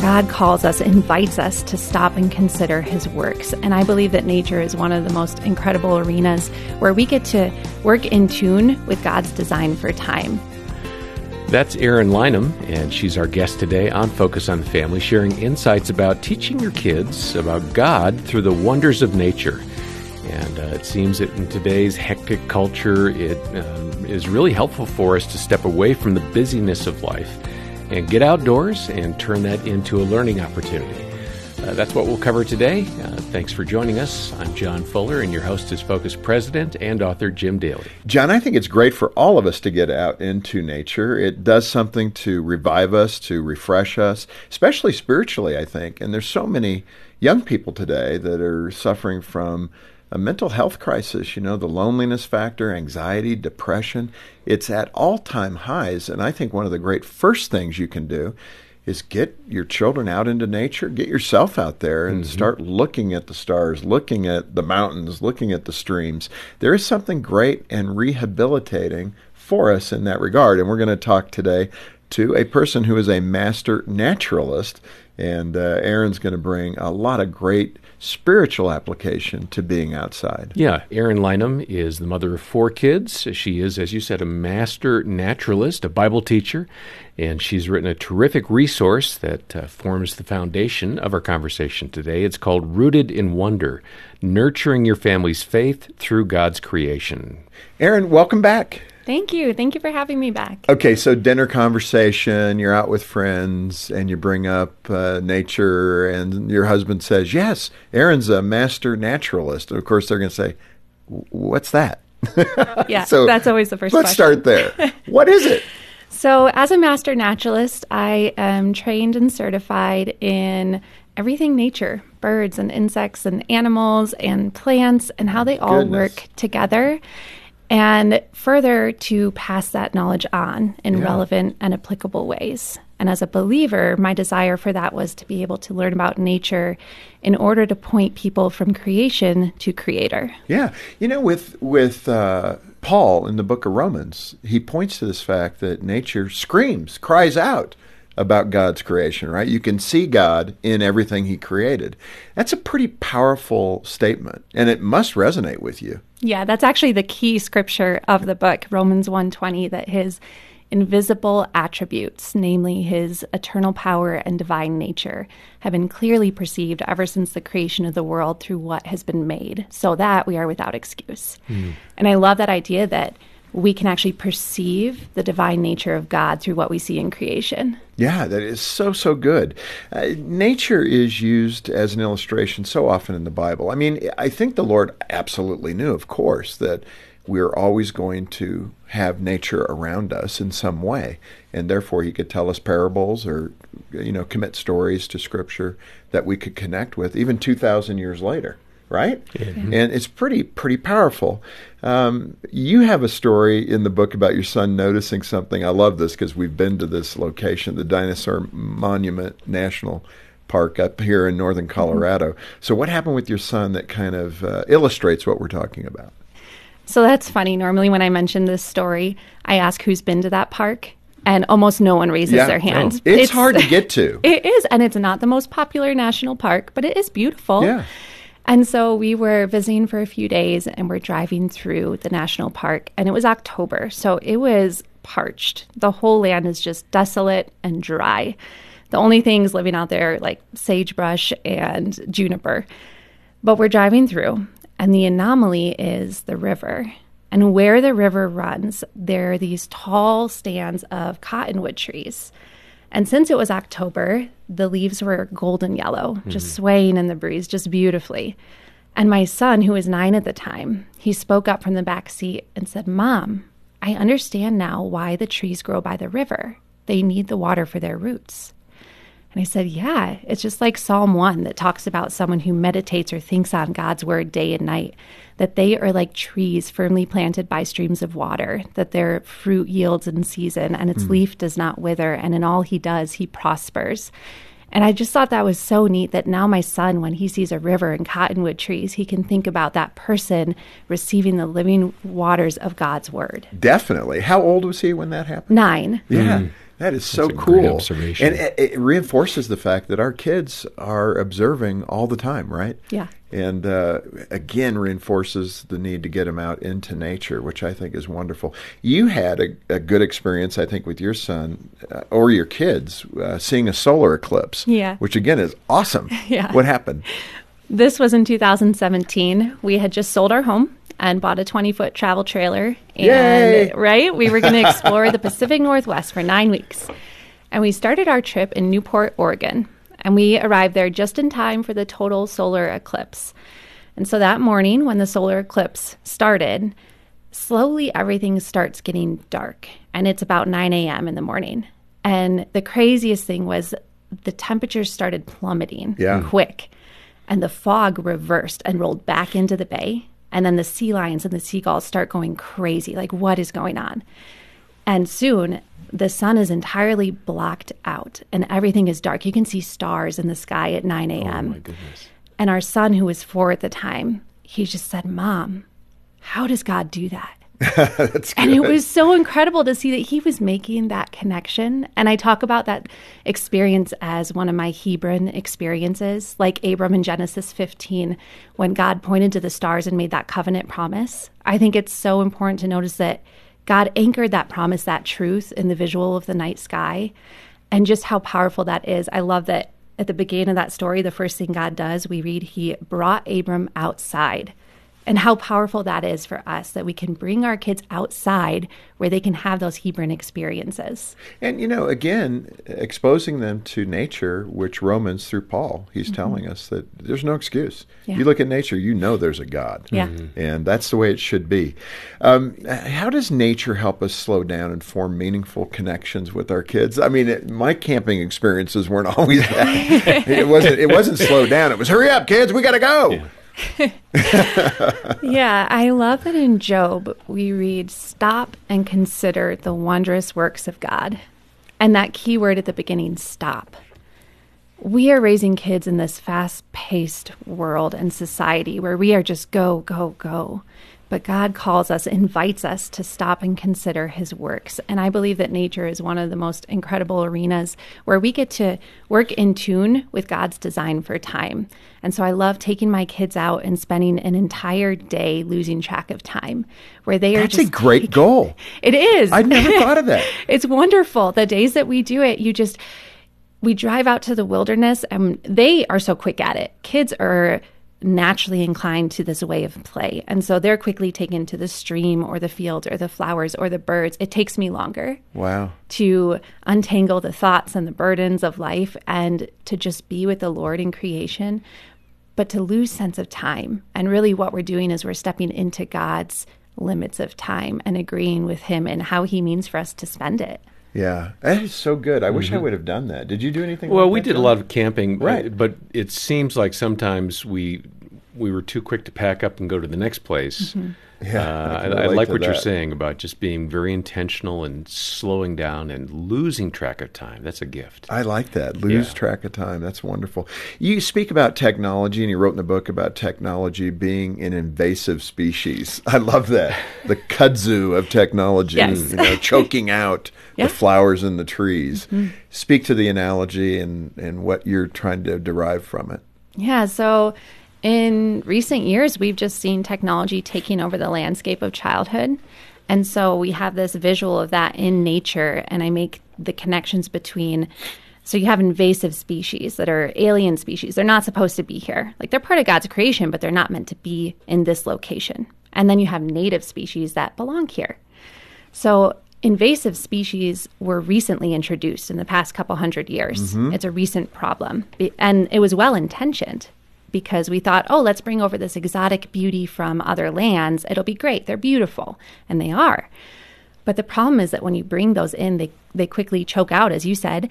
God calls us, invites us to stop and consider his works. And I believe that nature is one of the most incredible arenas where we get to work in tune with God's design for time. That's Eryn Lynum, and she's our guest today on Focus on the Family, sharing insights about teaching your kids about God through the wonders of nature. And uh, it seems that in today's hectic culture, it um, is really helpful for us to step away from the busyness of life and get outdoors and turn that into a learning opportunity. Uh, that's what we'll cover today. Uh, thanks for joining us. I'm John Fuller, and your host is Focus President and author Jim Daly. John, I think it's great for all of us to get out into nature. It does something to revive us, to refresh us, especially spiritually, I think. And there's so many young people today that are suffering from a mental health crisis, you know, the loneliness factor, anxiety, depression. It's at all time highs. And I think one of the great first things you can do is get your children out into nature, get yourself out there and mm-hmm. start looking at the stars, looking at the mountains, looking at the streams. There is something great and rehabilitating for us in that regard. And we're going to talk today to a person who is a master naturalist. And uh, Eryn's going to bring a lot of great spiritual application to being outside. Yeah, Eryn Lynum is the mother of four kids. She is, as you said, a master naturalist, a Bible teacher, and she's written a terrific resource that uh, forms the foundation of our conversation today. It's called Rooted in Wonder Nurturing Your Family's Faith Through God's Creation. Eryn, welcome back. Thank you. Thank you for having me back. Okay, so dinner conversation, you're out with friends and you bring up uh, nature, and your husband says, Yes, Eryn's a master naturalist. And of course, they're going to say, What's that? yeah, so that's always the first let's question. start there. what is it? So, as a master naturalist, I am trained and certified in everything nature birds and insects and animals and plants and how they all Goodness. work together and further to pass that knowledge on in yeah. relevant and applicable ways. And as a believer, my desire for that was to be able to learn about nature in order to point people from creation to creator. Yeah. You know, with, with, uh, Paul in the book of Romans, he points to this fact that nature screams, cries out about God's creation, right? You can see God in everything he created. That's a pretty powerful statement, and it must resonate with you. Yeah, that's actually the key scripture of the book, Romans 1:20, that his invisible attributes, namely his eternal power and divine nature, have been clearly perceived ever since the creation of the world through what has been made, so that we are without excuse. Mm. And I love that idea that we can actually perceive the divine nature of God through what we see in creation. Yeah, that is so, so good. Uh, nature is used as an illustration so often in the Bible. I mean, I think the Lord absolutely knew, of course, that we're always going to have nature around us in some way. And therefore, He could tell us parables or, you know, commit stories to Scripture that we could connect with even 2,000 years later right? Mm-hmm. And it's pretty pretty powerful. Um, you have a story in the book about your son noticing something. I love this because we've been to this location, the Dinosaur Monument National Park up here in northern mm-hmm. Colorado. Mm-hmm. So, what happened with your son that kind of uh, illustrates what we're talking about? So that's funny. Normally, when I mention this story, I ask who's been to that park, and almost no one raises yeah, their hands. No. It's, it's, hard to get to. It is, and it's not the most popular national park, but it is beautiful. Yeah. And so we were visiting for a few days and we're driving through the national park, and it was October. So it was parched. The whole land is just desolate and dry. The only things living out there like sagebrush and juniper. But we're driving through, and the anomaly is the river. And where the river runs, there are these tall stands of cottonwood trees. And since it was October, the leaves were golden yellow, mm-hmm. just swaying in the breeze, just beautifully. And my son, who was nine at the time, he spoke up from the back seat and said, Mom, I understand now why the trees grow by the river. They need the water for their roots. And I said, Yeah, it's just like Psalm 1 that talks about someone who meditates or thinks on God's word day and night, that they are like trees firmly planted by streams of water, that their fruit yields in season and its mm. leaf does not wither, and in all he does, he prospers. And I just thought that was so neat that now my son, when he sees a river and cottonwood trees, he can think about that person receiving the living waters of God's word. Definitely. How old was he when that happened? Nine. Yeah. Mm. That is so That's a great cool. observation. And it, it reinforces the fact that our kids are observing all the time, right? Yeah. And uh, again, reinforces the need to get them out into nature, which I think is wonderful. You had a, a good experience, I think, with your son uh, or your kids uh, seeing a solar eclipse. Yeah. Which again is awesome. Yeah. What happened? This was in 2017. We had just sold our home and bought a 20 foot travel trailer. And, Yay! Right? We were going to explore the Pacific Northwest for nine weeks. And we started our trip in Newport, Oregon. And we arrived there just in time for the total solar eclipse. And so that morning, when the solar eclipse started, slowly everything starts getting dark. And it's about 9 a.m. in the morning. And the craziest thing was the temperatures started plummeting Yeah. quick. And the fog reversed and rolled back into the bay. And then the sea lions and the seagulls start going crazy. Like, what is going on? And soon the sun is entirely blocked out and everything is dark. You can see stars in the sky at 9 a.m. Oh my goodness. And our son, who was four at the time, he just said, Mom, how does God do that? And it was so incredible to see that he was making that connection. And I talk about that experience as one of my Hebron experiences, like Abram in Genesis 15, when God pointed to the stars and made that covenant promise. I think it's so important to notice that God anchored that promise, that truth in the visual of the night sky, and just how powerful that is. I love that at the beginning of that story, the first thing God does, we read, He brought Abram outside and how powerful that is for us that we can bring our kids outside where they can have those Hebron experiences. And you know, again, exposing them to nature, which Romans through Paul, he's telling us that there's no excuse. Yeah. You look at nature, you know there's a God. Yeah. And that's the way it should be. Um, how does nature help us slow down and form meaningful connections with our kids? I mean, it, my camping experiences weren't always that. it wasn't. It wasn't slow down. It was hurry up, kids. We got to go. yeah, I love that in Job we read, Stop and consider the wondrous works of God. And that key word at the beginning, stop. We are raising kids in this fast paced world and society where we are just go, go, go. But God calls us, invites us to stop and consider his works. And I believe that nature is one of the most incredible arenas where we get to work in tune with God's design for time. And so I love taking my kids out and spending an entire day losing track of time where they are That's a great goal. it is. I'd never thought of that. It's wonderful. The days that we do it, you just we drive out to the wilderness and they are so quick at it. Kids are naturally inclined to this way of play. And so they're quickly taken to the stream or the fields or the flowers or the birds. It takes me longer Wow. to untangle the thoughts and the burdens of life and to just be with the Lord in creation, but to lose sense of time. And really, what we're doing is we're stepping into God's limits of time and agreeing with Him and how He means for us to spend it. Yeah, that is so good. I wish I mm-hmm. would have done that. Did you do anything? Well, like we did a lot of camping, Right. But it seems like sometimes we we were too quick to pack up and go to the next place. Yeah, uh, I I, I like to what you're saying about just being very intentional and slowing down and losing track of time. That's a gift. I like that. Lose Yeah. track of time. That's wonderful. You speak about technology, and you wrote in the book about technology being an invasive species. I love that. The kudzu of technology, Yes. you know, choking out Yeah. the flowers and the trees. Speak to the analogy and, and what you're trying to derive from it. Yeah, so in recent years, we've just seen technology taking over the landscape of childhood. And so we have this visual of that in nature, and I make the connections between. So you have invasive species that are alien species. They're not supposed to be here. Like they're part of God's creation, but they're not meant to be in this location. And then you have native species that belong here. So invasive species were recently introduced in the past couple hundred years. Mm-hmm. It's a recent problem. And it was well intentioned because we thought, oh, let's bring over this exotic beauty from other lands. It'll be great. They're beautiful. And they are. But the problem is that when you bring those in, they, they quickly choke out, as you said,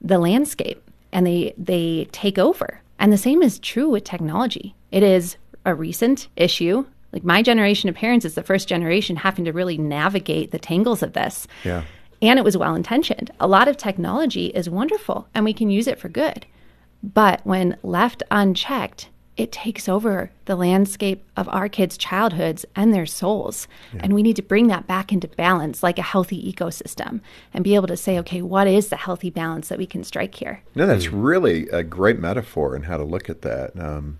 the landscape and they, they take over. And the same is true with technology. It is a recent issue. Like my generation of parents is the first generation having to really navigate the tangles of this. Yeah. And it was well intentioned. A lot of technology is wonderful and we can use it for good. But when left unchecked, it takes over the landscape of our kids' childhoods and their souls. And we need to bring that back into balance like a healthy ecosystem and be able to say, okay, what is the healthy balance that we can strike here? No, that's really a great metaphor and how to look at that. Um,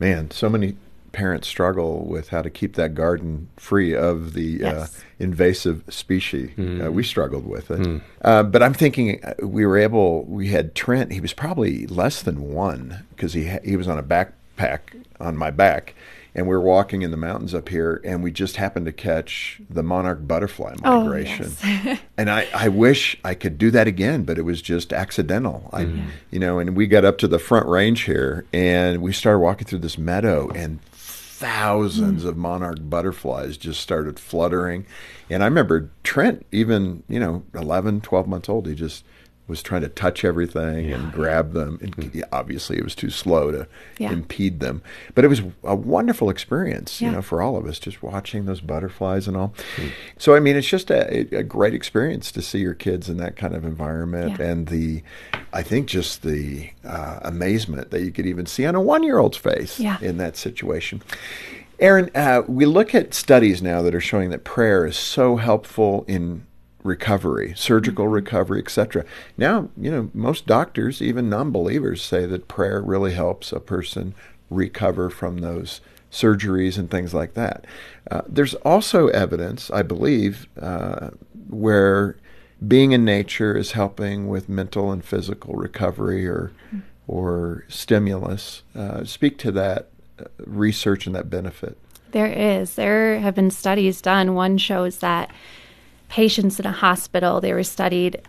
man, so many parents struggle with how to keep that garden free of the Yes. uh, invasive species. Uh, we struggled with it. Uh, but I'm thinking uh, we were able, we had Trent, he was probably less than one because he, ha- he was on a backpack on my back. And we were walking in the mountains up here, and we just happened to catch the monarch butterfly Oh, migration. yes. and I, I wish I could do that again, but it was just accidental. I, you know, and we got up to the front range here, and we started walking through this meadow, and thousands of monarch butterflies just started fluttering. And I remember Trent, even you know, 11, 12 months old, he just was trying to touch everything and grab them. And yeah, obviously, it was too slow to Yeah. impede them, but it was a wonderful experience, you know, for all of us, just watching those butterflies and all. So, I mean, it's just a, a great experience to see your kids in that kind of environment, Yeah. and the, I think, just the uh, amazement that you could even see on a one-year-old's face Yeah. in that situation. Eryn, uh, we look at studies now that are showing that prayer is so helpful in recovery, surgical recovery, etc. Now, you know, most doctors, even non-believers, say that prayer really helps a person recover from those surgeries and things like that. Uh, there's also evidence, I believe, uh, where being in nature is helping with mental and physical recovery or or stimulus. Uh, speak to that uh, research and that benefit. There is. There have been studies done. One shows that patients in a hospital, they were studied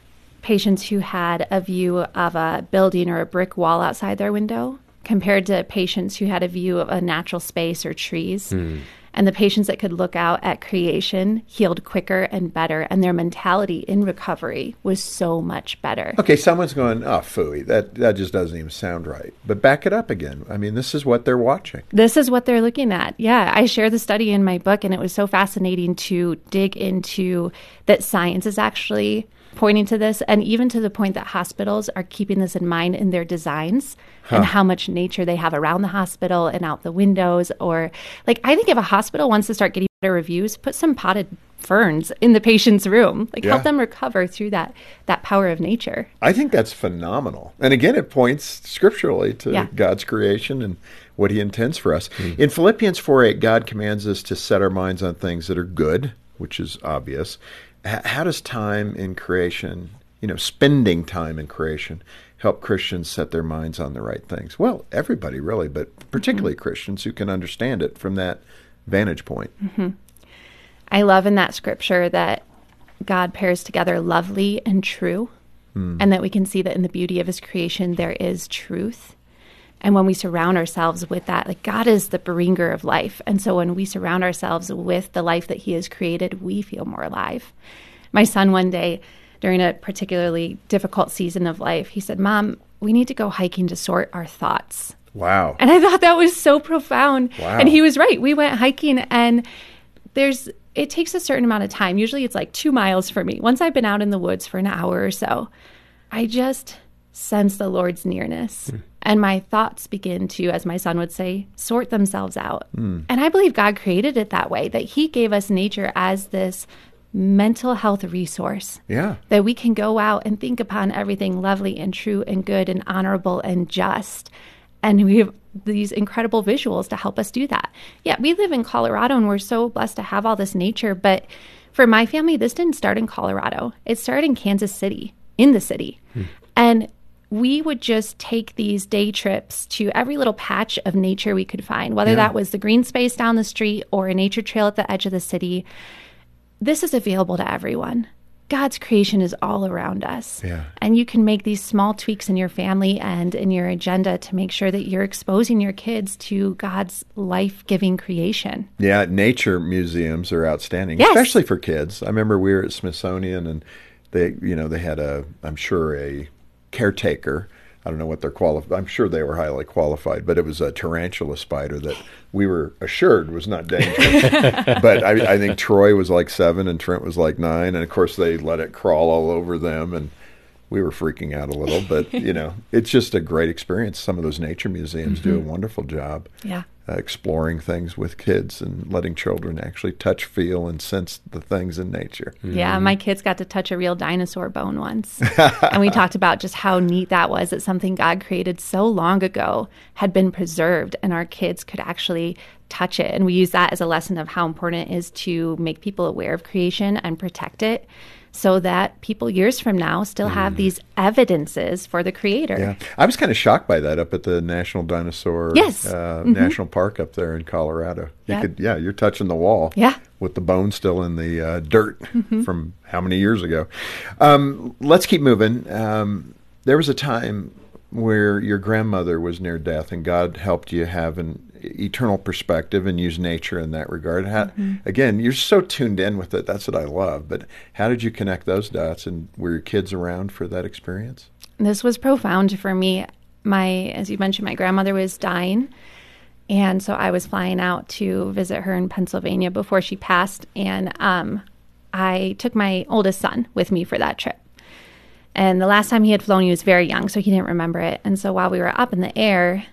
patients who had a view of a building or a brick wall outside their window compared to patients who had a view of a natural space or trees. Hmm. And the patients that could look out at creation healed quicker and better, and their mentality in recovery was so much better. Okay, someone's going, oh, phooey, that, that just doesn't even sound right. But back it up again. I mean, this is what they're watching. This is what they're looking at. Yeah, I share the study in my book, and it was so fascinating to dig into that science is actually pointing to this, and even to the point that hospitals are keeping this in mind in their designs and how much nature they have around the hospital and out the windows. Or, like, I think if a hospital wants to start getting better reviews, put some potted ferns in the patient's room, like Yeah. help them recover through that that power of nature. I think that's phenomenal. And again, it points scripturally to Yeah. God's creation and what He intends for us. Hmm. In Philippians 4 8, God commands us to set our minds on things that are good, which is obvious. How does time in creation, you know, spending time in creation, help Christians set their minds on the right things? Well, everybody really, but particularly mm-hmm. Christians who can understand it from that vantage point. Mm-hmm. I love in that scripture that God pairs together lovely and true, hmm. and that we can see that in the beauty of his creation, there is truth. And when we surround ourselves with that, like God is the bringer of life. And so when we surround ourselves with the life that he has created, we feel more alive. My son, one day, during a particularly difficult season of life, he said, Mom, we need to go hiking to sort our thoughts. Wow. And I thought that was so profound. Wow. And he was right. We went hiking and there's it takes a certain amount of time. Usually it's like 2 miles for me. Once I've been out in the woods for an hour or so, I just sense the Lord's nearness. Hmm. And my thoughts begin to, as my son would say, sort themselves out. Hmm. And I believe God created it that way, that He gave us nature as this mental health resource Yeah. that we can go out and think upon everything lovely and true and good and honorable and just. And we have these incredible visuals to help us do that. Yeah, we live in Colorado and we're so blessed to have all this nature. But for my family, this didn't start in Colorado, it started in Kansas City, in the city. Hmm. And we would just take these day trips to every little patch of nature we could find, whether Yeah. that was the green space down the street or a nature trail at the edge of the city this is available to everyone. God's creation is all around us. Yeah. And you can make these small tweaks in your family and in your agenda to make sure that you're exposing your kids to God's life giving creation. Yeah, nature museums are outstanding, Yes. especially for kids. I remember we were at Smithsonian and they, you know, they had a, I'm sure a caretaker. I don't know what they're qualified. I'm sure they were highly qualified, but it was a tarantula spider that we were assured was not dangerous. but I, I think Troy was like seven and Trent was like nine, and of course they let it crawl all over them and we were freaking out a little, but you know, it's just a great experience. Some of those nature museums do a mm-hmm. wonderful job Yeah. Uh, exploring things with kids and letting children actually touch, feel, and sense the things in nature. Yeah, my kids got to touch a real dinosaur bone once. and we talked about just how neat that was that something God created so long ago had been preserved and our kids could actually touch it. And we use that as a lesson of how important it is to make people aware of creation and protect it so that people years from now still have these evidences for the creator. Yeah, I was kind of shocked by that up at the National Dinosaur Yes. uh, National Park up there in Colorado. You Yep. could, yeah, you're touching the wall. Yeah. with the bone still in the uh, dirt from how many years ago. Um, let's keep moving. Um, there was a time where your grandmother was near death, and God helped you have an eternal perspective and use nature in that regard. How, Again, you're so tuned in with it. That's what I love. But how did you connect those dots, and were your kids around for that experience? this was profound for me. My, as you mentioned, my grandmother was dying. And so I was flying out to visit her in Pennsylvania before she passed. And um, I took my oldest son with me for that trip. And the last time he had flown, he was very young, so he didn't remember it. And so while we were up in the air,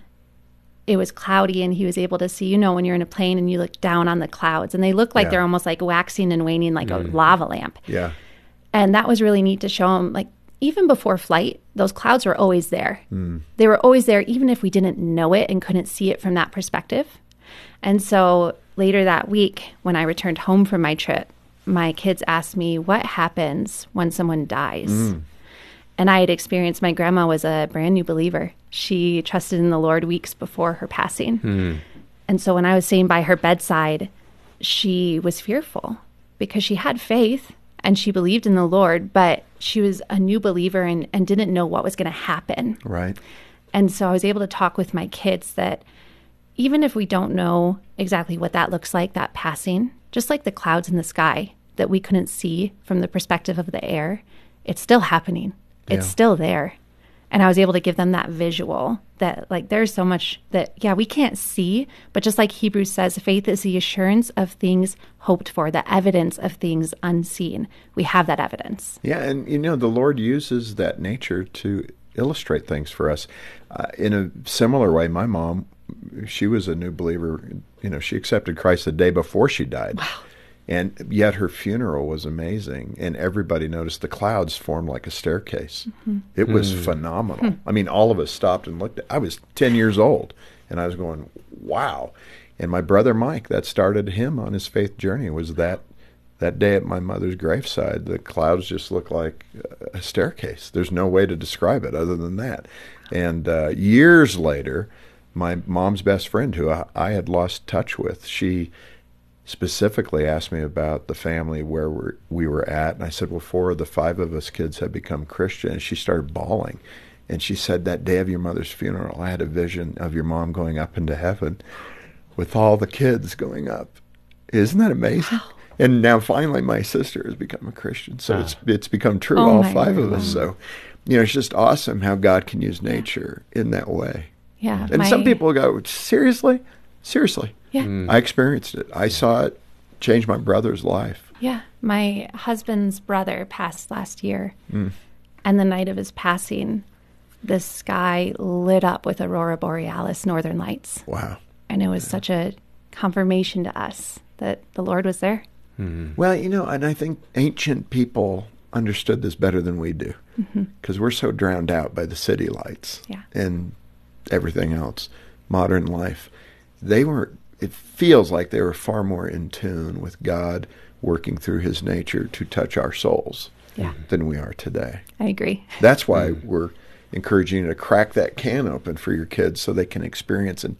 it was cloudy, and he was able to see, you know, when you're in a plane and you look down on the clouds, and they look like Yeah. they're almost like waxing and waning like a mm. lava lamp. Yeah. And that was really neat to show him, like, even before flight, those clouds were always there. Mm. They were always there, even if we didn't know it and couldn't see it from that perspective. And so later that week, when I returned home from my trip, my kids asked me, What happens when someone dies? Mm. And I had experienced my grandma was a brand new believer. She trusted in the Lord weeks before her passing. Hmm. And so when I was sitting by her bedside, she was fearful because she had faith and she believed in the Lord, but she was a new believer and, and didn't know what was going to happen. Right. And so I was able to talk with my kids that even if we don't know exactly what that looks like, that passing, just like the clouds in the sky that we couldn't see from the perspective of the air, it's still happening. It's Yeah. still there. And I was able to give them that visual that, like, there's so much that, yeah, we can't see, but just like Hebrews says, faith is the assurance of things hoped for, the evidence of things unseen. We have that evidence. Yeah, and you know the Lord uses that nature to illustrate things for us. Uh, in a similar way, my mom, she was a new believer. You know, she accepted Christ the day before she died. Wow. And yet her funeral was amazing, and everybody noticed the clouds formed like a staircase. Mm-hmm. It was hmm. phenomenal. Hmm. I mean, all of us stopped and looked. I was ten years old, and I was going, "Wow!" And my brother Mike, that started him on his faith journey, was that that day at my mother's graveside, the clouds just looked like a staircase. There's no way to describe it other than that. And uh, years later, my mom's best friend, who I, I had lost touch with, she specifically asked me about the family where we're, we were at. And I said, Well, four of the five of us kids have become Christian. And she started bawling. And she said, That day of your mother's funeral, I had a vision of your mom going up into heaven with all the kids going up. Isn't that amazing? And now finally, my sister has become a Christian, so it's ah. it's become true. Oh, all five of us. So, you know, it's just awesome how God can use nature in that way. Yeah. And my- some people go, seriously, seriously. Yeah. Mm. I experienced it. I saw it change my brother's life. Yeah. My husband's brother passed last year. Mm. And the night of his passing, the sky lit up with aurora borealis, northern lights. Wow. And it was such a confirmation to us that the Lord was there. Mm-hmm. Well, you know, and I think ancient people understood this better than we do mm-hmm. because we're so drowned out by the city lights Yeah. and everything else, modern life. They were, it feels like they were far more in tune with God working through his nature to touch our souls Yeah. than we are today. I agree. That's why we're encouraging you to crack that can open for your kids so they can experience and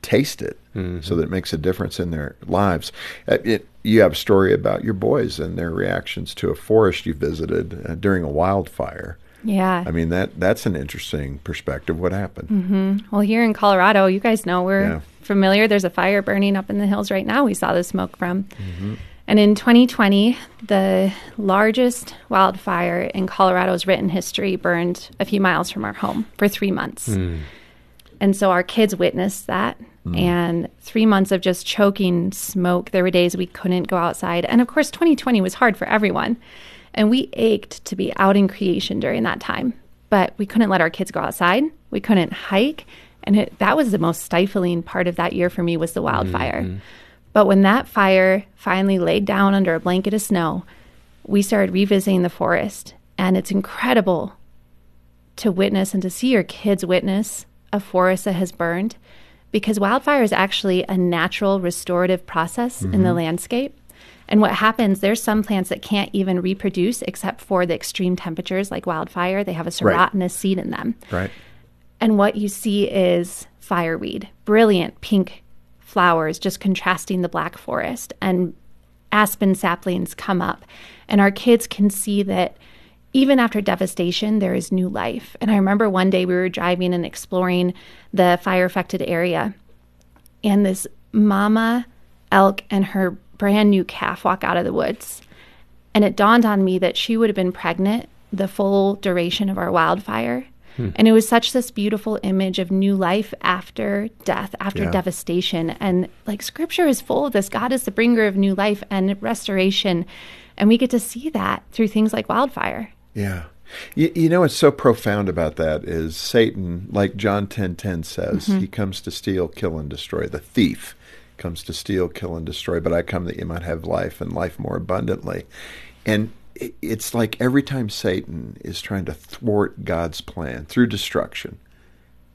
taste it so that it makes a difference in their lives. Uh, It, you have a story about your boys and their reactions to a forest you visited uh, during a wildfire. Yeah. I mean that that's an interesting perspective. What happened? Mm-hmm. Well, here in Colorado, you guys know we're Yeah. familiar. There's a fire burning up in the hills right now. We saw the smoke from. Mm-hmm. And in 2020, the largest wildfire in Colorado's written history burned a few miles from our home for three months. Hmm. And so our kids witnessed that. Hmm. And three months of just choking smoke. There were days we couldn't go outside. And of course, 2020 was hard for everyone. And we ached to be out in creation during that time, but we couldn't let our kids go outside. We couldn't hike. And it, that was the most stifling part of that year for me was the wildfire. Mm-hmm. But when that fire finally laid down under a blanket of snow, we started revisiting the forest. And it's incredible to witness and to see your kids witness a forest that has burned because wildfire is actually a natural restorative process mm-hmm. in the mm-hmm. landscape. And what happens, there's some plants that can't even reproduce except for the extreme temperatures like wildfire. They have a serotinous right. seed in them. Right. And what you see is fireweed, brilliant pink flowers just contrasting the black forest. And aspen saplings come up. And our kids can see that even after devastation, there is new life. And I remember one day we were driving and exploring the fire affected area, and this mama elk and her brand new calf walk out of the woods. And it dawned on me that she would have been pregnant the full duration of our wildfire. Hmm. And it was such this beautiful image of new life after death, after yeah. devastation. And like scripture is full of this. God is the bringer of new life and restoration. And we get to see that through things like wildfire. Yeah. You, you, know what's so profound about that is Satan, like John 10 10 says, mm-hmm. he comes to steal, kill, and destroy. The thief comes to steal, kill, and destroy, but I come that you might have life and life more abundantly. And it's like every time Satan is trying to thwart God's plan through destruction,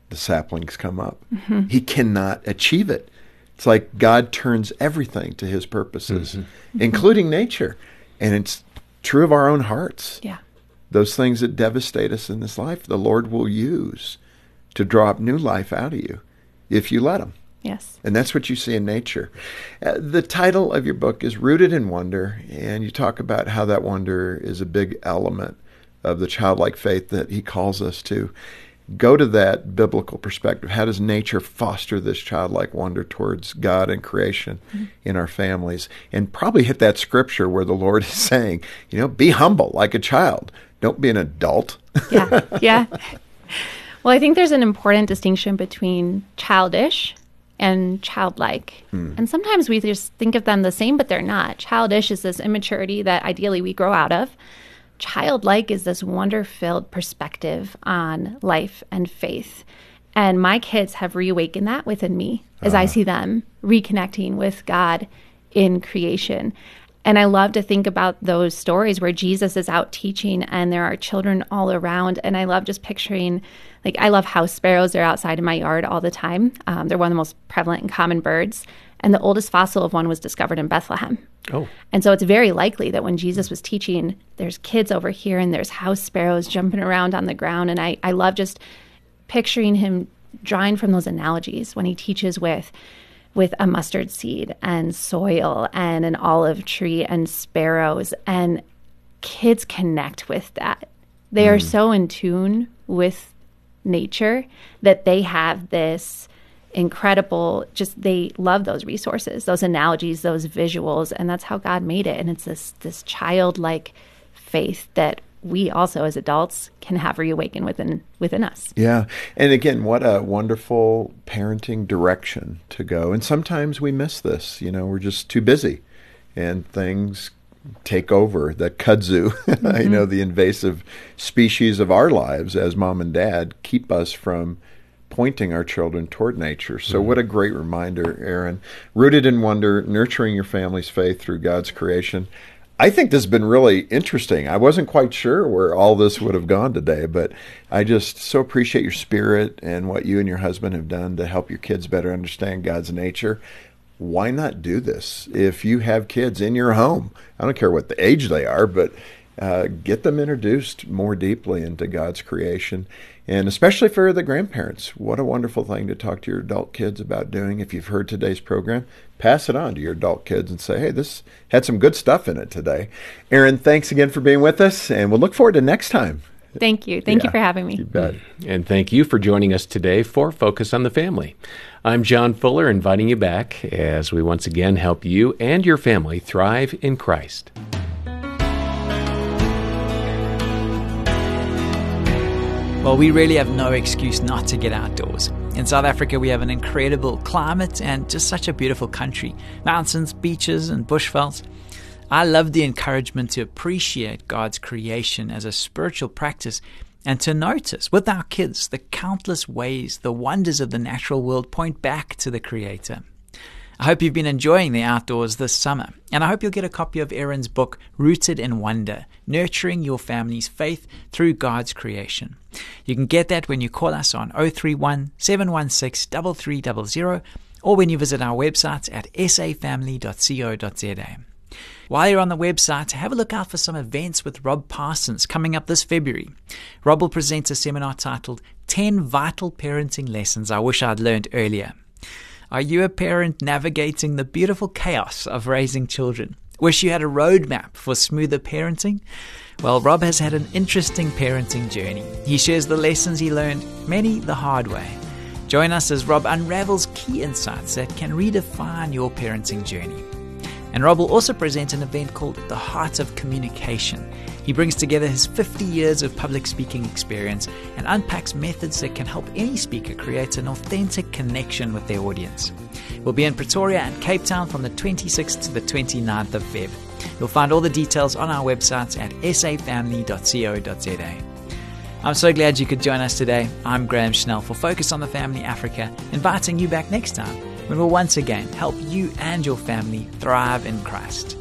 the saplings come up. Mm-hmm. He cannot achieve it. It's like God turns everything to his purposes, mm-hmm. including nature. And it's true of our own hearts. Yeah those things that devastate us in this life, the Lord will use to draw up new life out of you if you let Him. Yes. And that's what you see in nature. Uh, the title of your book is Rooted in Wonder, and you talk about how that wonder is a big element of the childlike faith that He calls us to. Go to that biblical perspective. How does nature foster this childlike wonder towards God and creation mm-hmm. in our families? And probably hit that scripture where the Lord is saying, you know, be humble like a child don't be an adult. yeah, yeah. Well, I think there's an important distinction between childish and childlike. Hmm. And sometimes we just think of them the same, but they're not. Childish is this immaturity that ideally we grow out of. Childlike is this wonder filled perspective on life and faith. And my kids have reawakened that within me as uh-huh. I see them reconnecting with God in creation. And I love to think about those stories where Jesus is out teaching and there are children all around. And I love just picturing, like, I love house sparrows. They're outside in my yard all the time. Um, they're one of the most prevalent and common birds. And the oldest fossil of one was discovered in Bethlehem. Oh. And so it's very likely that when Jesus was teaching, there's kids over here and there's house sparrows jumping around on the ground. And I, I love just picturing him drawing from those analogies when he teaches with with a mustard seed and soil and an olive tree and sparrows. And kids connect with that. They mm. are so in tune with nature that they have this incredible just they love those resources those analogies those visuals and that's how god made it and it's this this childlike faith that we also as adults can have reawaken within within us. Yeah. And again, what a wonderful parenting direction to go. And sometimes we miss this, you know, we're just too busy and things take over the kudzu, mm-hmm. you know, the invasive species of our lives as mom and dad keep us from pointing our children toward nature. So, mm-hmm. what a great reminder, Eryn. Rooted in wonder, nurturing your family's faith through God's creation. I think this has been really interesting. I wasn't quite sure where all this would have gone today, but I just so appreciate your spirit and what you and your husband have done to help your kids better understand God's nature. Why not do this if you have kids in your home? I don't care what the age they are, but uh, get them introduced more deeply into God's creation. And especially for the grandparents, what a wonderful thing to talk to your adult kids about doing. If you've heard today's program, pass it on to your adult kids and say, hey, this had some good stuff in it today. Eryn, thanks again for being with us, and we'll look forward to next time. Thank you. Thank yeah, you for having me. You bet. And thank you for joining us today for Focus on the Family. I'm John Fuller, inviting you back as we once again help you and your family thrive in Christ. Well, we really have no excuse not to get outdoors. In South Africa, we have an incredible climate and just such a beautiful country mountains, beaches, and bushvelds. I love the encouragement to appreciate God's creation as a spiritual practice and to notice with our kids the countless ways the wonders of the natural world point back to the Creator. I hope you've been enjoying the outdoors this summer, and I hope you'll get a copy of Eryn's book, Rooted in Wonder Nurturing Your Family's Faith Through God's Creation. You can get that when you call us on 031 716 3300 or when you visit our website at safamily.co.za. While you're on the website, have a look out for some events with Rob Parsons coming up this February. Rob will present a seminar titled 10 Vital Parenting Lessons I Wish I'd Learned Earlier. Are you a parent navigating the beautiful chaos of raising children? Wish you had a roadmap for smoother parenting? Well, Rob has had an interesting parenting journey. He shares the lessons he learned, many the hard way. Join us as Rob unravels key insights that can redefine your parenting journey. And Rob will also present an event called The Heart of Communication. He brings together his 50 years of public speaking experience and unpacks methods that can help any speaker create an authentic connection with their audience. We'll be in Pretoria and Cape Town from the 26th to the 29th of Feb. You'll find all the details on our website at safamily.co.za. I'm so glad you could join us today. I'm Graham Schnell for Focus on the Family Africa, inviting you back next time when we'll once again help you and your family thrive in Christ.